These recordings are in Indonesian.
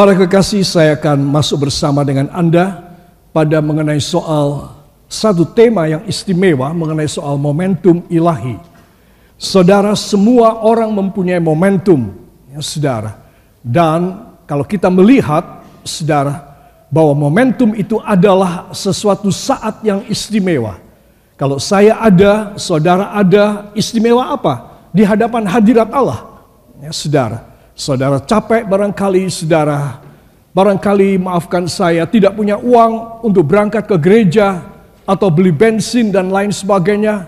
Para kekasih, saya akan masuk bersama dengan Anda pada mengenai soal satu tema yang istimewa mengenai soal momentum ilahi. Saudara, semua orang mempunyai momentum, ya saudara. Dan kalau kita melihat, saudara, bahwa momentum itu adalah sesuatu saat yang istimewa. Kalau saya ada, saudara ada, istimewa apa? Di hadapan hadirat Allah. Ya, saudara, Saudara capek barangkali saudara, barangkali maafkan saya tidak punya uang untuk berangkat ke gereja atau beli bensin dan lain sebagainya.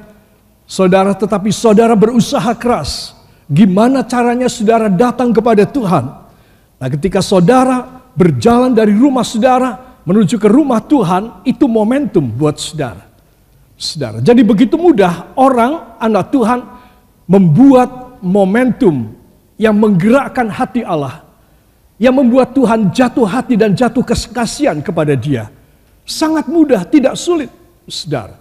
Saudara tetapi saudara berusaha keras. Gimana caranya saudara datang kepada Tuhan? Nah ketika saudara berjalan dari rumah saudara menuju ke rumah Tuhan, itu momentum buat saudara. Saudara, jadi begitu mudah orang anak Tuhan membuat momentum yang menggerakkan hati Allah, yang membuat Tuhan jatuh hati dan jatuh kekasihan kepada dia. Sangat mudah, tidak sulit, saudara.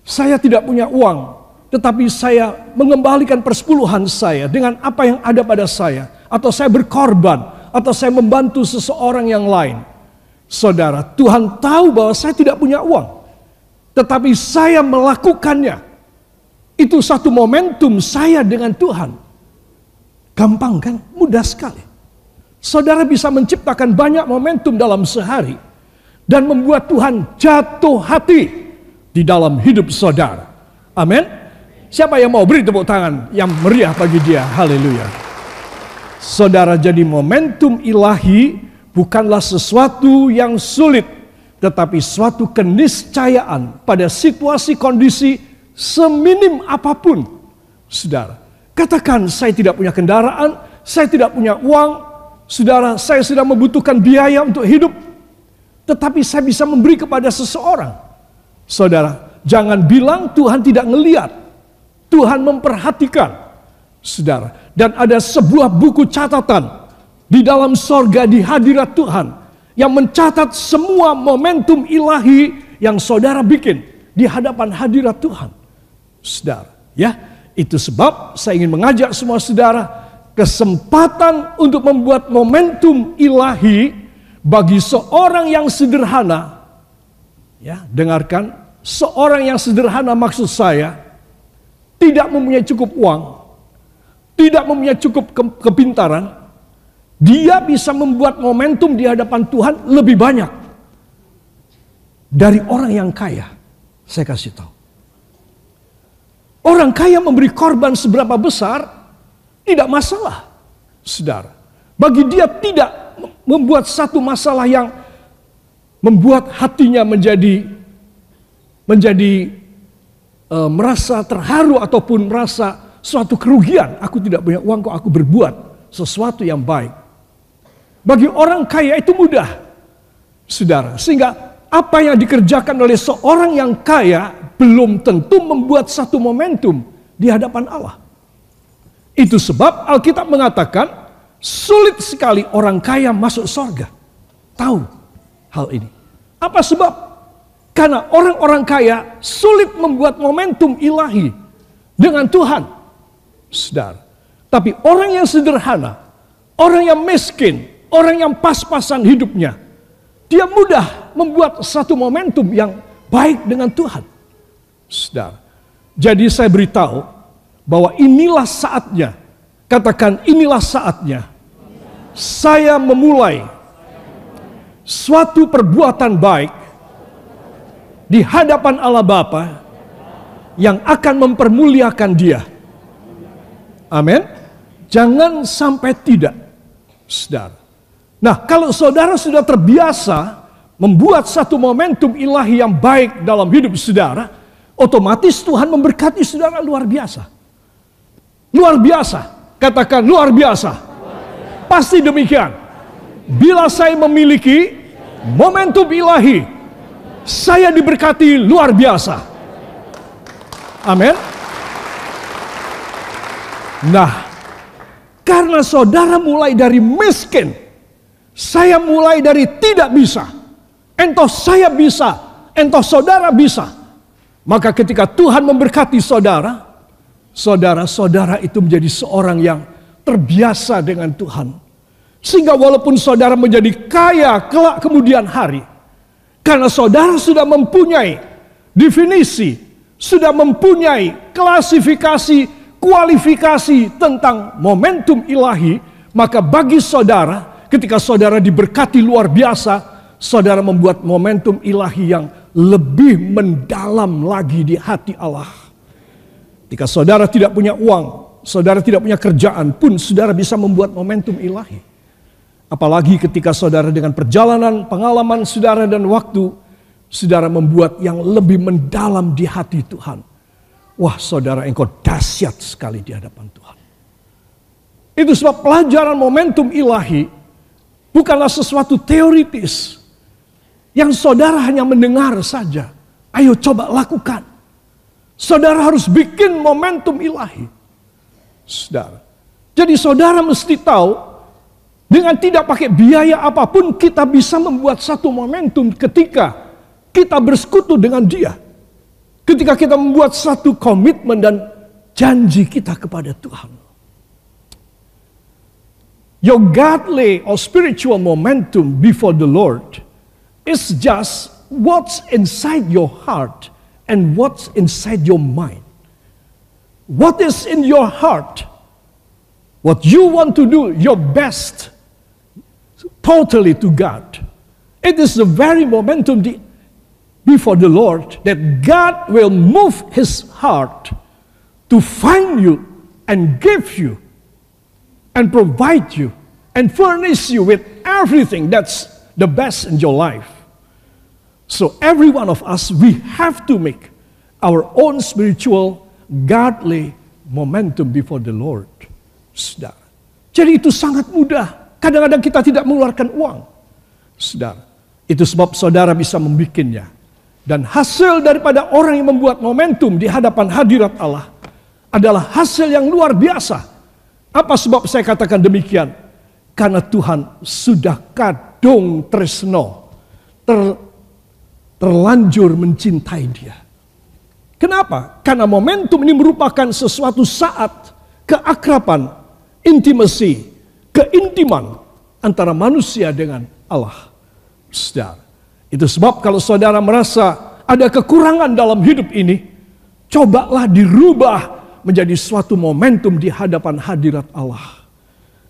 Saya tidak punya uang, tetapi saya mengembalikan persepuluhan saya dengan apa yang ada pada saya. Atau saya berkorban, atau saya membantu seseorang yang lain. Saudara, Tuhan tahu bahwa saya tidak punya uang. Tetapi saya melakukannya. Itu satu momentum saya dengan Tuhan. Gampang kan? Mudah sekali. Saudara bisa menciptakan banyak momentum dalam sehari dan membuat Tuhan jatuh hati di dalam hidup saudara. Amin. Siapa yang mau beri tepuk tangan yang meriah bagi dia? Haleluya. Saudara jadi momentum ilahi bukanlah sesuatu yang sulit tetapi suatu keniscayaan pada situasi kondisi seminim apa pun. Saudara, Katakan saya tidak punya kendaraan, saya tidak punya uang, saudara saya sedang membutuhkan biaya untuk hidup. Tetapi saya bisa memberi kepada seseorang. Saudara, jangan bilang Tuhan tidak ngeliat. Tuhan memperhatikan. Saudara, dan ada sebuah buku catatan di dalam sorga di hadirat Tuhan yang mencatat semua momentum ilahi yang saudara bikin di hadapan hadirat Tuhan. Saudara, ya, itu sebab saya ingin mengajak semua saudara kesempatan untuk membuat momentum ilahi bagi seorang yang sederhana. Ya, dengarkan, seorang yang sederhana maksud saya tidak mempunyai cukup uang, tidak mempunyai cukup ke kepintaran, dia bisa membuat momentum di hadapan Tuhan lebih banyak dari orang yang kaya. Saya kasih tahu. Orang kaya memberi korban seberapa besar tidak masalah. Saudara, bagi dia tidak membuat satu masalah yang membuat hatinya menjadi menjadi e, merasa terharu ataupun merasa suatu kerugian. Aku tidak punya uang kok aku berbuat sesuatu yang baik. Bagi orang kaya itu mudah. Saudara, sehingga apa yang dikerjakan oleh seorang yang kaya belum tentu membuat satu momentum di hadapan Allah. Itu sebab Alkitab mengatakan sulit sekali orang kaya masuk sorga. Tahu hal ini. Apa sebab? Karena orang-orang kaya sulit membuat momentum ilahi dengan Tuhan. Saudara. Tapi orang yang sederhana, orang yang miskin, orang yang pas-pasan hidupnya, dia mudah membuat satu momentum yang baik dengan Tuhan. Saudara. Jadi saya beritahu bahwa inilah saatnya. Katakan inilah saatnya. Saya memulai suatu perbuatan baik di hadapan Allah Bapa yang akan mempermuliakan Dia. Amin. Jangan sampai tidak. Saudara. Nah, kalau saudara sudah terbiasa membuat satu momentum ilahi yang baik dalam hidup saudara, otomatis Tuhan memberkati saudara luar biasa. Luar biasa. Katakan luar biasa. Pasti demikian. Bila saya memiliki momentum ilahi, saya diberkati luar biasa. Amin. Nah, karena saudara mulai dari miskin, saya mulai dari tidak bisa. Entah saya bisa, entah saudara bisa. Maka ketika Tuhan memberkati saudara, saudara-saudara itu menjadi seorang yang terbiasa dengan Tuhan. Sehingga walaupun saudara menjadi kaya kelak kemudian hari, karena saudara sudah mempunyai definisi, sudah mempunyai klasifikasi, kualifikasi tentang momentum ilahi, maka bagi saudara, ketika saudara diberkati luar biasa, saudara membuat momentum ilahi yang lebih mendalam lagi di hati Allah. Ketika saudara tidak punya uang, saudara tidak punya kerjaan pun, saudara bisa membuat momentum ilahi. Apalagi ketika saudara dengan perjalanan, pengalaman saudara dan waktu, saudara membuat yang lebih mendalam di hati Tuhan. Wah saudara engkau dahsyat sekali di hadapan Tuhan. Itu sebab pelajaran momentum ilahi bukanlah sesuatu teoritis. Yang saudara hanya mendengar saja. Ayo coba lakukan. Saudara harus bikin momentum ilahi. Saudara. Jadi saudara mesti tahu dengan tidak pakai biaya apa pun kita bisa membuat satu momentum ketika kita bersekutu dengan dia. Ketika kita membuat satu komitmen dan janji kita kepada Tuhan. Your godly or spiritual momentum before the Lord is just what's inside your heart and what's inside your mind. What is in your heart? What you want to do, your best totally to God. It is the very momentum before the Lord that God will move his heart to find you and give you and provide you and furnish you with everything that's the best in your life. So, every one of us, we have to make our own spiritual, godly momentum before the Lord. Saudara. Jadi itu sangat mudah Kadang-kadang kita tidak mengeluarkan uang. Saudara, itu sebab saudara bisa membikinnya. Dan hasil daripada orang yang membuat momentum di hadapan hadirat Allah adalah hasil yang luar biasa. Apa sebab saya katakan demikian? Karena Tuhan sudah kadung tresno, ter, terlanjur mencintai dia. Kenapa? Karena momentum ini merupakan sesuatu saat keakraban, intimasi, keintiman antara manusia dengan Allah. Saudara. Itu sebab kalau saudara merasa ada kekurangan dalam hidup ini, cobalah dirubah menjadi suatu momentum di hadapan hadirat Allah.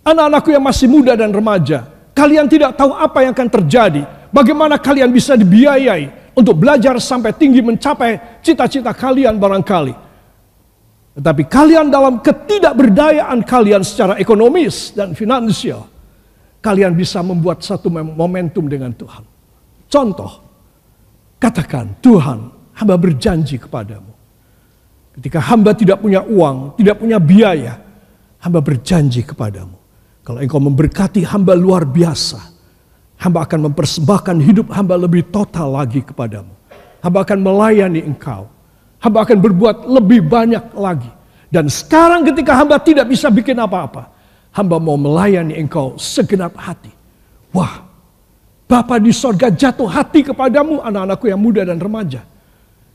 Anak-anakku yang masih muda dan remaja, kalian tidak tahu apa yang akan terjadi. Bagaimana kalian bisa dibiayai untuk belajar sampai tinggi mencapai cita-cita kalian barangkali. Tetapi kalian dalam ketidakberdayaan kalian secara ekonomis dan finansial, kalian bisa membuat satu momentum dengan Tuhan. Contoh, katakan, Tuhan, hamba berjanji kepadamu. Ketika hamba tidak punya uang, tidak punya biaya, hamba berjanji kepadamu. Kalau engkau memberkati hamba luar biasa, hamba akan mempersembahkan hidup hamba lebih total lagi kepadamu. Hamba akan melayani engkau hamba akan berbuat lebih banyak lagi. Dan sekarang ketika hamba tidak bisa bikin apa-apa, hamba mau melayani engkau segenap hati. Wah, Bapa di sorga jatuh hati kepadamu anak-anakku yang muda dan remaja.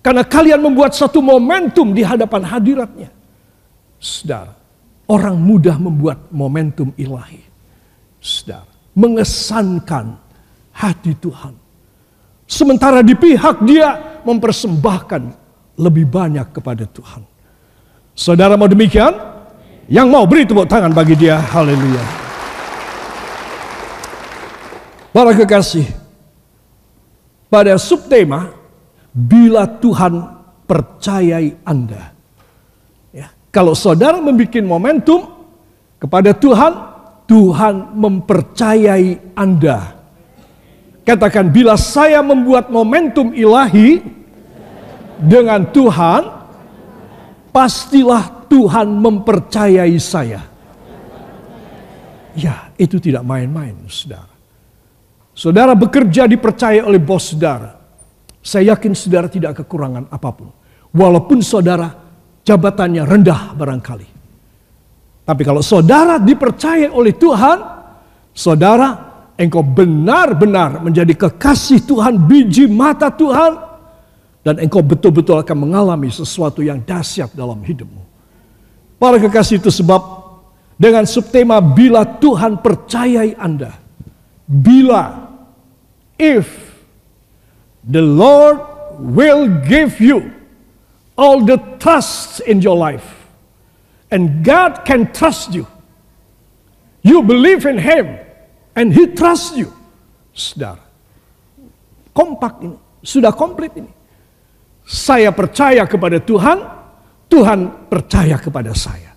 Karena kalian membuat satu momentum di hadapan hadiratnya. Saudara, orang mudah membuat momentum ilahi. Saudara, mengesankan hati Tuhan. Sementara di pihak dia mempersembahkan lebih banyak kepada Tuhan. Saudara mau demikian? Yang mau beri tepuk tangan bagi dia. Haleluya. Para kekasih, pada subtema bila Tuhan percayai Anda. Ya, kalau saudara membuat momentum kepada Tuhan, Tuhan mempercayai Anda. Katakan bila saya membuat momentum ilahi, dengan Tuhan, pastilah Tuhan mempercayai saya. Ya, itu tidak main-main, saudara. Saudara bekerja dipercaya oleh bos saudara. Saya yakin saudara tidak kekurangan apa pun. Walaupun saudara jabatannya rendah barangkali. Tapi kalau saudara dipercaya oleh Tuhan, saudara engkau benar-benar menjadi kekasih Tuhan, biji mata Tuhan, dan engkau betul-betul akan mengalami sesuatu yang dahsyat dalam hidupmu. Para kekasih itu sebab dengan subtema bila Tuhan percayai Anda. Bila if the Lord will give you all the trust in your life and God can trust you. You believe in him and he trusts you. Saudara, kompak ini, sudah komplit ini. Saya percaya kepada Tuhan, Tuhan percaya kepada saya.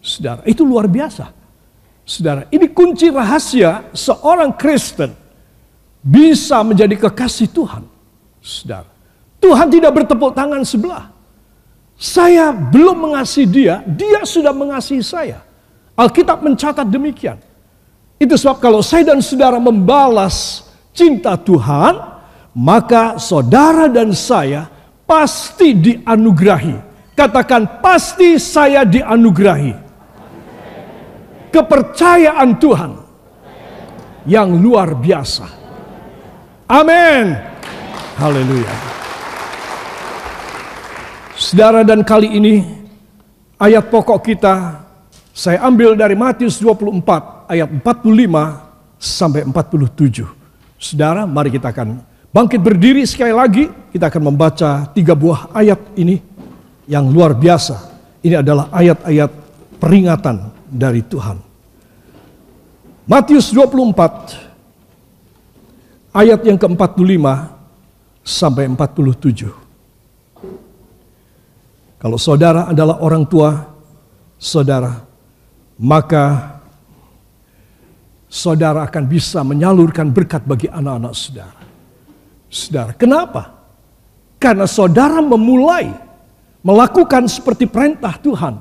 Saudara, itu luar biasa. Saudara, ini kunci rahasia seorang Kristen bisa menjadi kekasih Tuhan. Saudara, Tuhan tidak bertepuk tangan sebelah. Saya belum mengasihi dia, dia sudah mengasihi saya. Alkitab mencatat demikian. Itu sebab kalau saya dan saudara membalas cinta Tuhan, maka saudara dan saya pasti dianugerahi. Katakan pasti saya dianugerahi. Kepercayaan Tuhan yang luar biasa. Amin. Haleluya. Saudara dan kali ini ayat pokok kita saya ambil dari Matius 24 ayat 45 sampai 47. Saudara, mari kita akan bangkit berdiri sekali lagi. Kita akan membaca tiga buah ayat ini yang luar biasa. Ini adalah ayat-ayat peringatan dari Tuhan. Matius 24 ayat yang ke-45 sampai 47. Kalau saudara adalah orang tua, saudara maka saudara akan bisa menyalurkan berkat bagi anak-anak saudara. Saudara, kenapa? Karena saudara memulai melakukan seperti perintah Tuhan,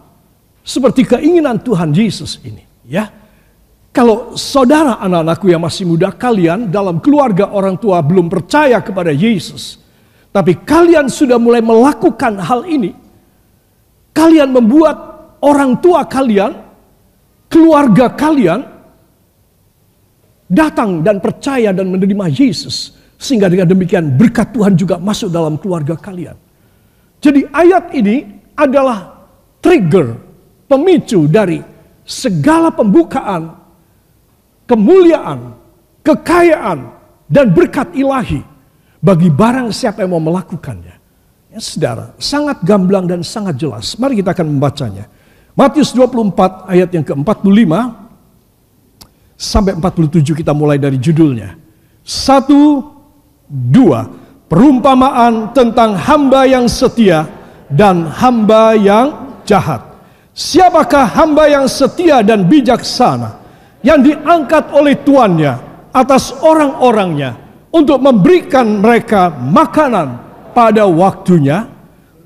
seperti keinginan Tuhan Yesus ini, ya. Kalau saudara anak-anakku yang masih muda kalian dalam keluarga orang tua belum percaya kepada Yesus, tapi kalian sudah mulai melakukan hal ini, kalian membuat orang tua kalian keluarga kalian datang dan percaya dan menerima Yesus. Sehingga dengan demikian berkat Tuhan juga masuk dalam keluarga kalian. Jadi ayat ini adalah trigger, pemicu dari segala pembukaan, kemuliaan, kekayaan, dan berkat ilahi bagi barang siapa yang mau melakukannya. Ya, saudara, sangat gamblang dan sangat jelas. Mari kita akan membacanya. Matius 24 ayat yang ke-45 sampai 47 kita mulai dari judulnya. Satu, dua, perumpamaan tentang hamba yang setia dan hamba yang jahat. Siapakah hamba yang setia dan bijaksana yang diangkat oleh tuannya atas orang-orangnya untuk memberikan mereka makanan pada waktunya?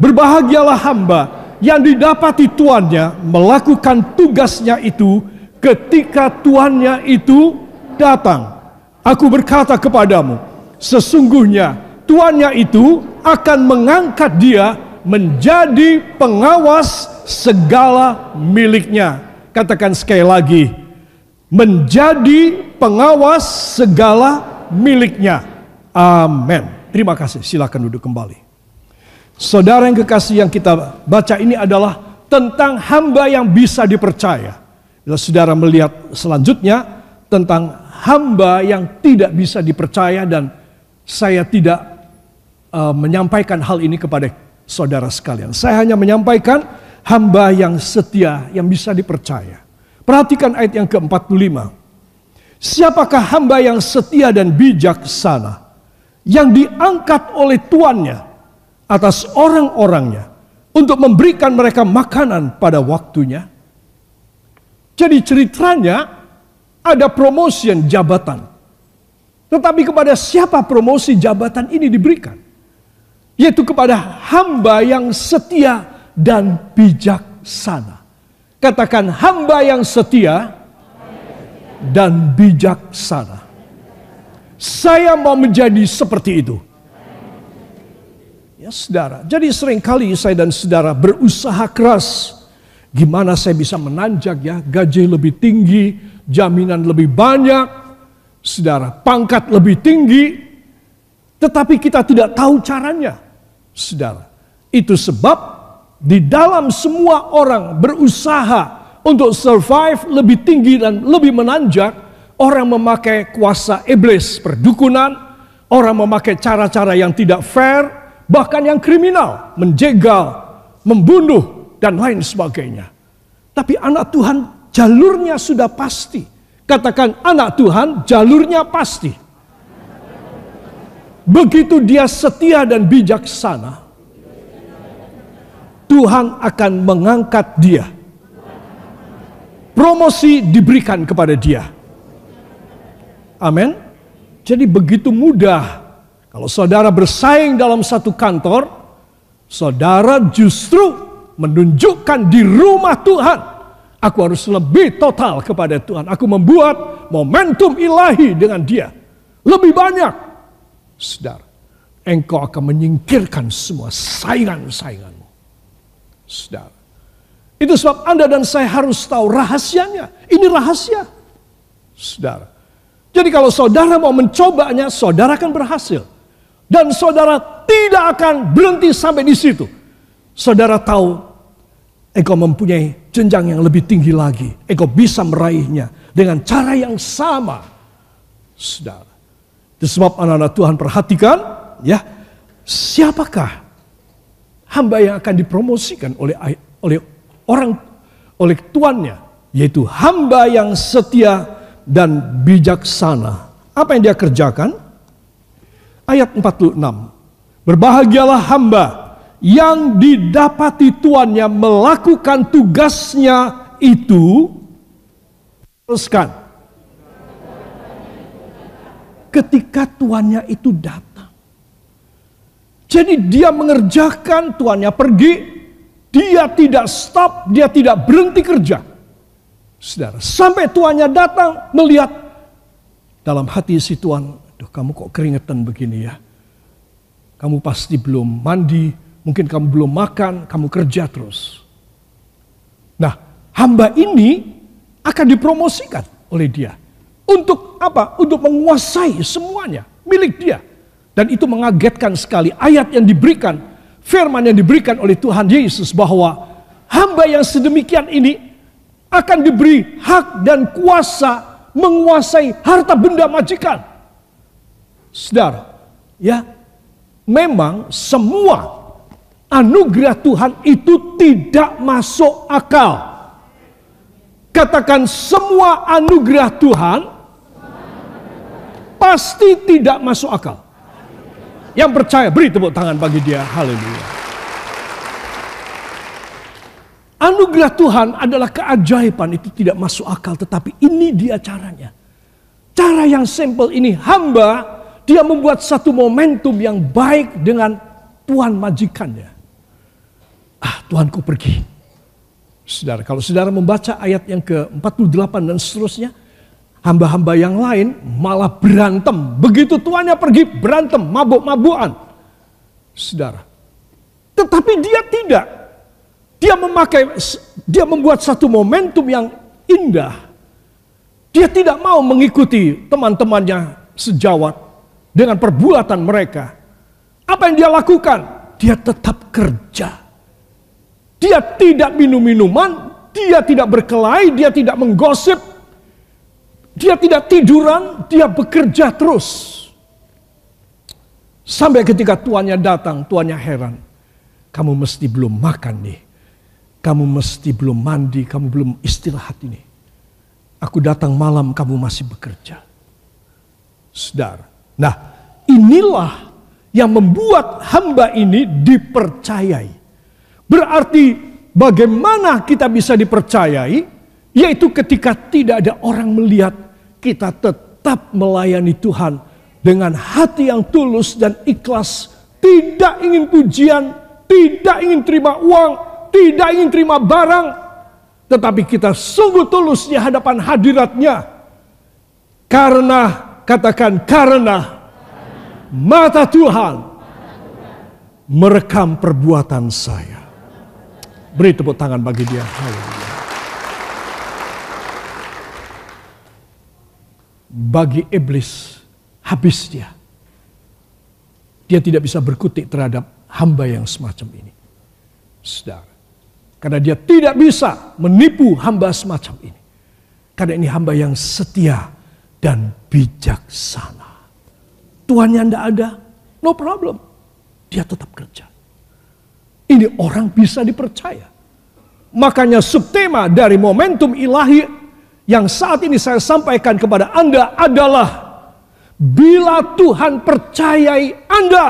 Berbahagialah hamba yang didapati tuannya melakukan tugasnya itu ketika tuannya itu datang. Aku berkata kepadamu, sesungguhnya tuannya itu akan mengangkat dia menjadi pengawas segala miliknya. Katakan sekali lagi, menjadi pengawas segala miliknya. Amin. Terima kasih. Silakan duduk kembali. Saudara yang kekasih yang kita baca ini adalah tentang hamba yang bisa dipercaya. Bila saudara melihat selanjutnya tentang hamba yang tidak bisa dipercaya dan saya tidak uh, menyampaikan hal ini kepada saudara sekalian. Saya hanya menyampaikan hamba yang setia yang bisa dipercaya. Perhatikan ayat yang ke-45. Siapakah hamba yang setia dan bijaksana yang diangkat oleh tuannya atas orang-orangnya untuk memberikan mereka makanan pada waktunya. Jadi ceritanya ada promotion jabatan. Tetapi kepada siapa promosi jabatan ini diberikan? Yaitu kepada hamba yang setia dan bijaksana. Katakan hamba yang setia dan bijaksana. Saya mau menjadi seperti itu. Ya saudara, jadi sering kali saya dan saudara berusaha keras. Gimana saya bisa menanjak ya, gaji lebih tinggi, jaminan lebih banyak, saudara, pangkat lebih tinggi. Tetapi kita tidak tahu caranya, saudara. Itu sebab di dalam semua orang berusaha untuk survive lebih tinggi dan lebih menanjak, orang memakai kuasa iblis, perdukunan, orang memakai cara-cara yang tidak fair, bahkan yang kriminal, menjegal, membunuh, dan lain sebagainya. Tapi anak Tuhan jalurnya sudah pasti. Katakan anak Tuhan jalurnya pasti. Begitu dia setia dan bijaksana, Tuhan akan mengangkat dia promosi diberikan kepada dia. Amin. Jadi begitu mudah kalau saudara bersaing dalam satu kantor, saudara justru menunjukkan di rumah Tuhan. Aku harus lebih total kepada Tuhan. Aku membuat momentum ilahi dengan dia. Lebih banyak. Saudara, engkau akan menyingkirkan semua saingan-sainganmu. Saudara, itu sebab Anda dan saya harus tahu rahasianya. Ini rahasia. Saudara. Jadi kalau saudara mau mencobanya, saudara akan berhasil. Dan saudara tidak akan berhenti sampai di situ. Saudara tahu engkau mempunyai jenjang yang lebih tinggi lagi. Engkau bisa meraihnya dengan cara yang sama. Saudara. Sebab anak-anak Tuhan perhatikan ya, siapakah hamba yang akan dipromosikan oleh oleh orang oleh tuannya, yaitu hamba yang setia dan bijaksana. Apa yang dia kerjakan? Ayat 46. Berbahagialah hamba yang didapati tuannya melakukan tugasnya itu. Teruskan. Ketika tuannya itu datang. Jadi dia mengerjakan, tuannya pergi, dia tidak stop, dia tidak berhenti kerja. Saudara, sampai tuannya datang melihat dalam hati si tuan, aduh kamu kok keringetan begini ya. Kamu pasti belum mandi, mungkin kamu belum makan, kamu kerja terus. Nah, hamba ini akan dipromosikan oleh dia. Untuk apa? Untuk menguasai semuanya, milik dia. Dan itu mengagetkan sekali ayat yang diberikan firman yang diberikan oleh Tuhan Yesus bahwa hamba yang sedemikian ini akan diberi hak dan kuasa menguasai harta benda majikan. Saudara, ya, memang semua anugerah Tuhan itu tidak masuk akal. Katakan semua anugerah Tuhan pasti tidak masuk akal. Yang percaya beri tepuk tangan bagi dia. Haleluya. Anugerah Tuhan adalah keajaiban itu tidak masuk akal tetapi ini dia caranya. Cara yang simple ini hamba dia membuat satu momentum yang baik dengan tuan majikannya. Ah Tuanku pergi. Saudara, kalau saudara membaca ayat yang ke-48 dan seterusnya, hamba-hamba yang lain malah berantem. Begitu tuannya pergi berantem, mabuk-mabukan. Saudara. Tetapi dia tidak. Dia memakai dia membuat satu momentum yang indah. Dia tidak mau mengikuti teman-temannya sejawat dengan perbuatan mereka. Apa yang dia lakukan? Dia tetap kerja. Dia tidak minum minuman, dia tidak berkelahi, dia tidak menggosip, dia tidak tiduran, dia bekerja terus. Sampai ketika tuannya datang, tuannya heran. Kamu mesti belum makan nih. Kamu mesti belum mandi, kamu belum istirahat ini. Aku datang malam, kamu masih bekerja. Saudara. Nah, inilah yang membuat hamba ini dipercayai. Berarti bagaimana kita bisa dipercayai? Yaitu ketika tidak ada orang melihat kita tetap melayani Tuhan dengan hati yang tulus dan ikhlas. Tidak ingin pujian, tidak ingin terima uang, tidak ingin terima barang. Tetapi kita sungguh tulus di hadapan hadiratnya. Karena, katakan karena mata Tuhan merekam perbuatan saya. Beri tepuk tangan bagi dia. Haleluya. bagi iblis habis dia. Dia tidak bisa berkutik terhadap hamba yang semacam ini. Saudara. Karena dia tidak bisa menipu hamba semacam ini. Karena ini hamba yang setia dan bijaksana. Tuhan yang tidak ada, no problem. Dia tetap kerja. Ini orang bisa dipercaya. Makanya subtema dari momentum ilahi yang saat ini saya sampaikan kepada Anda adalah bila Tuhan percayai Anda.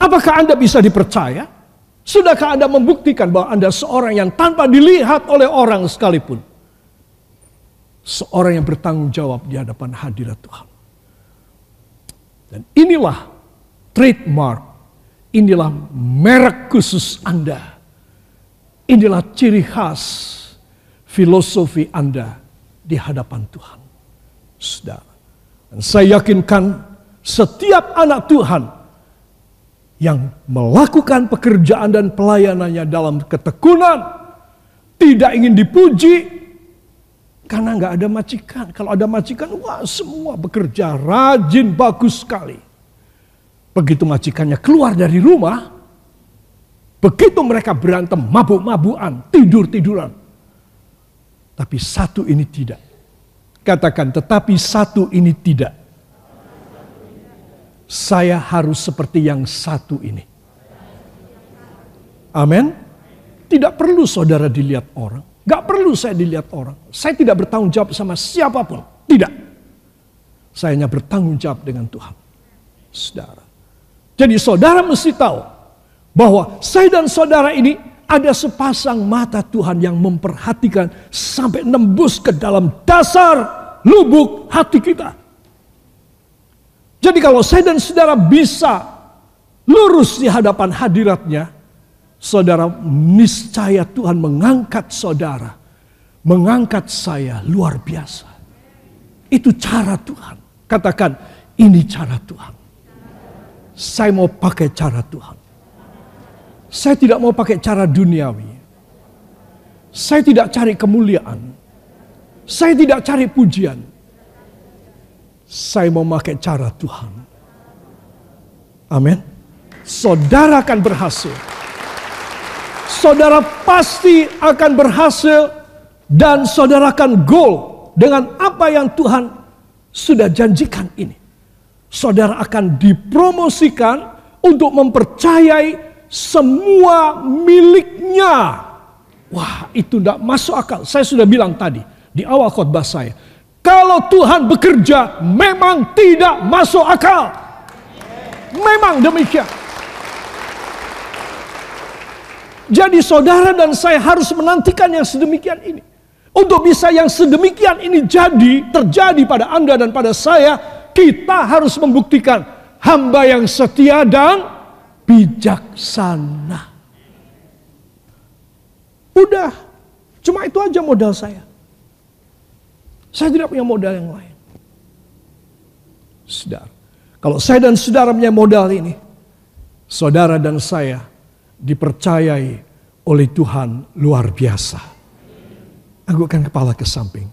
Apakah Anda bisa dipercaya? Sudahkah Anda membuktikan bahwa Anda seorang yang tanpa dilihat oleh orang sekalipun? Seorang yang bertanggung jawab di hadapan hadirat Tuhan. Dan inilah trademark, inilah merek khusus Anda. Inilah ciri khas filosofi Anda di hadapan Tuhan. Saudara. Dan saya yakinkan setiap anak Tuhan yang melakukan pekerjaan dan pelayanannya dalam ketekunan, tidak ingin dipuji, karena nggak ada majikan. Kalau ada majikan, wah semua bekerja rajin, bagus sekali. Begitu majikannya keluar dari rumah, begitu mereka berantem, mabuk-mabukan, tidur-tiduran. Tapi satu ini tidak. Katakan, tetapi satu ini tidak saya harus seperti yang satu ini. Amin. Tidak perlu saudara dilihat orang. Gak perlu saya dilihat orang. Saya tidak bertanggung jawab sama siapa pun. Tidak. Saya hanya bertanggung jawab dengan Tuhan. Saudara. Jadi saudara mesti tahu bahwa saya dan saudara ini ada sepasang mata Tuhan yang memperhatikan sampai nembus ke dalam dasar lubuk hati kita. Jadi kalau saya dan saudara bisa lurus di hadapan hadiratnya, saudara niscaya Tuhan mengangkat saudara, mengangkat saya luar biasa. Itu cara Tuhan. Katakan, ini cara Tuhan. Saya mau pakai cara Tuhan. Saya tidak mau pakai cara duniawi. Saya tidak cari kemuliaan. Saya tidak cari pujian. Saya mau pakai cara Tuhan. Amin. Saudara akan berhasil. Saudara pasti akan berhasil dan saudara akan goal dengan apa yang Tuhan sudah janjikan ini. Saudara akan dipromosikan untuk mempercayai semua miliknya. Wah, itu tidak masuk akal. Saya sudah bilang tadi di awal khotbah saya kalau Tuhan bekerja memang tidak masuk akal. Memang demikian. Jadi saudara dan saya harus menantikan yang sedemikian ini. Untuk bisa yang sedemikian ini jadi, terjadi pada Anda dan pada saya, kita harus membuktikan hamba yang setia dan bijaksana. Udah, cuma itu aja modal saya. Saya tidak punya modal yang lain. Saudara, kalau saya dan saudara punya modal ini, saudara dan saya dipercayai oleh Tuhan luar biasa. Anggukkan kepala ke samping.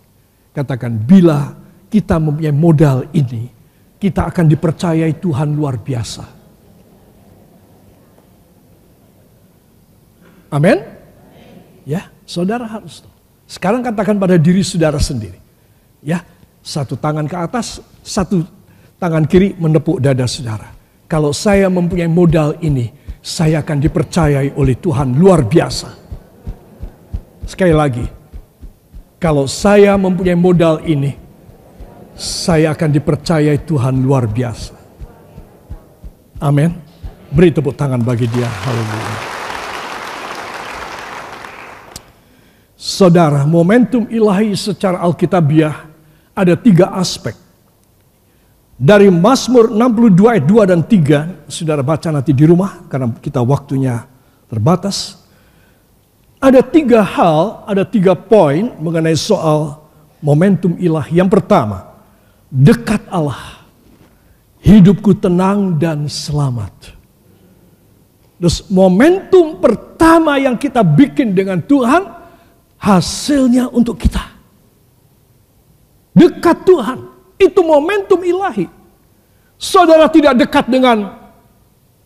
Katakan, bila kita mempunyai modal ini, kita akan dipercayai Tuhan luar biasa. Amin? Ya, saudara harus. Sekarang katakan pada diri saudara sendiri. Ya, satu tangan ke atas, satu tangan kiri menepuk dada saudara. Kalau saya mempunyai modal ini, saya akan dipercayai oleh Tuhan luar biasa. Sekali lagi, kalau saya mempunyai modal ini, saya akan dipercayai Tuhan luar biasa. Amin. Beri tepuk tangan bagi dia. Haleluya. Saudara, momentum ilahi secara Alkitabiah ada tiga aspek. Dari Mazmur 62 ayat 2 dan 3, saudara baca nanti di rumah karena kita waktunya terbatas. Ada tiga hal, ada tiga poin mengenai soal momentum ilahi. Yang pertama, dekat Allah. Hidupku tenang dan selamat. Terus momentum pertama yang kita bikin dengan Tuhan, hasilnya untuk kita dekat Tuhan. Itu momentum ilahi. Saudara tidak dekat dengan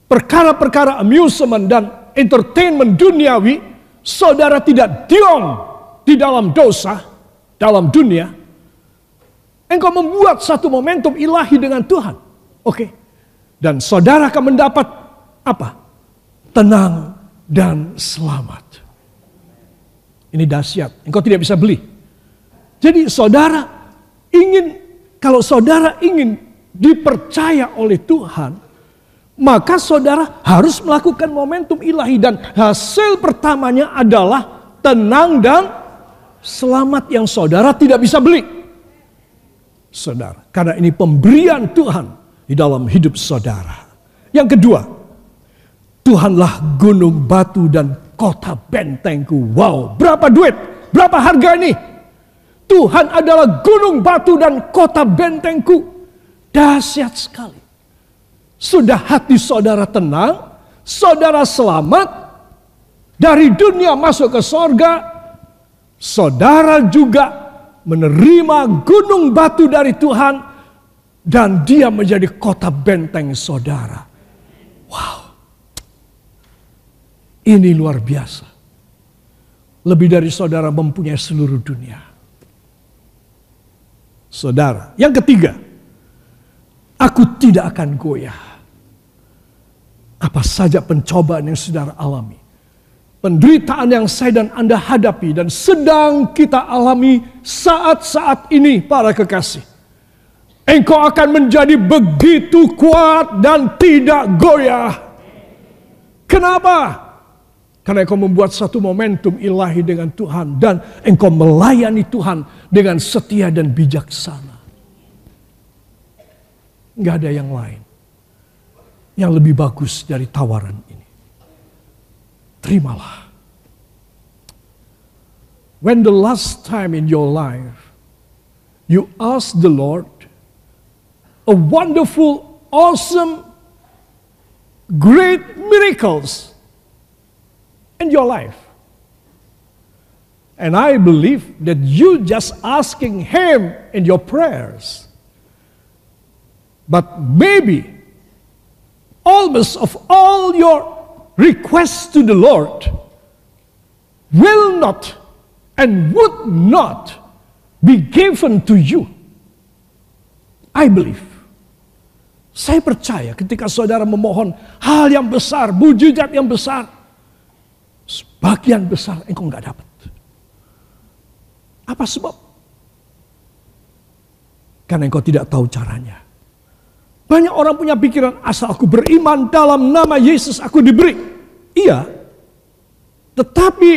perkara-perkara amusement dan entertainment duniawi, saudara tidak diam di dalam dosa, dalam dunia, engkau membuat satu momentum ilahi dengan Tuhan. Oke. Dan saudara akan mendapat apa? Tenang dan selamat. Ini dahsyat. Engkau tidak bisa beli. Jadi saudara ingin, kalau saudara ingin dipercaya oleh Tuhan, maka saudara harus melakukan momentum ilahi dan hasil pertamanya adalah tenang dan selamat yang saudara tidak bisa beli. Saudara, karena ini pemberian Tuhan di dalam hidup saudara. Yang kedua, Tuhanlah gunung batu dan kota bentengku. Wow, berapa duit? Berapa harga ini? Tuhan adalah gunung batu dan kota bentengku. Dahsyat sekali. Sudah hati saudara tenang, saudara selamat dari dunia masuk ke sorga, saudara juga menerima gunung batu dari Tuhan dan dia menjadi kota benteng saudara. Wow. Ini luar biasa. Lebih dari saudara mempunyai seluruh dunia. Saudara, yang ketiga, aku tidak akan goyah. Apa saja pencobaan yang saudara alami. Penderitaan yang saya dan Anda hadapi dan sedang kita alami saat-saat ini para kekasih. Engkau akan menjadi begitu kuat dan tidak goyah. Kenapa? Karena engkau membuat satu momentum ilahi dengan Tuhan. Dan engkau melayani Tuhan dengan setia dan bijaksana. Nggak ada yang lain. Yang lebih bagus dari tawaran ini. Terimalah. When the last time in your life you ask the Lord a wonderful, awesome, great miracles in your life. And I believe that you just asking Him in your prayers. But maybe almost of all your requests to the Lord will not and would not be given to you. I believe. Saya percaya ketika saudara memohon hal yang besar, mujizat yang besar, sebagian besar engkau nggak dapat. Apa sebab? Karena engkau tidak tahu caranya. Banyak orang punya pikiran asal aku beriman dalam nama Yesus aku diberi. Iya. Tetapi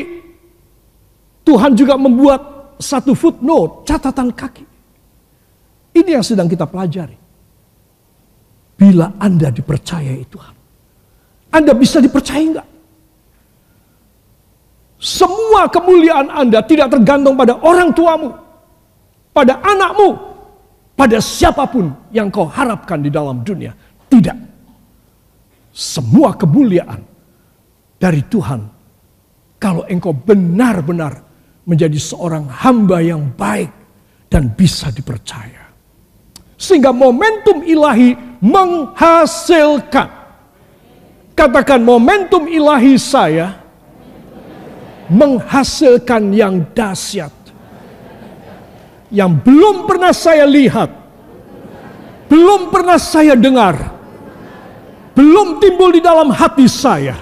Tuhan juga membuat satu footnote, catatan kaki. Ini yang sedang kita pelajari. Bila Anda dipercayai Tuhan. Anda bisa dipercaya enggak? Semua kemuliaan Anda tidak tergantung pada orang tuamu, pada anakmu, pada siapa pun yang kau harapkan di dalam dunia. Tidak. Semua kemuliaan dari Tuhan. Kalau engkau benar-benar menjadi seorang hamba yang baik dan bisa dipercaya. Sehingga momentum ilahi menghasilkan. Katakan momentum ilahi saya menghasilkan yang dahsyat. Yang belum pernah saya lihat. Belum pernah saya dengar. Belum timbul di dalam hati saya.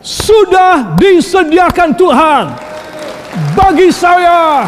Sudah disediakan Tuhan bagi saya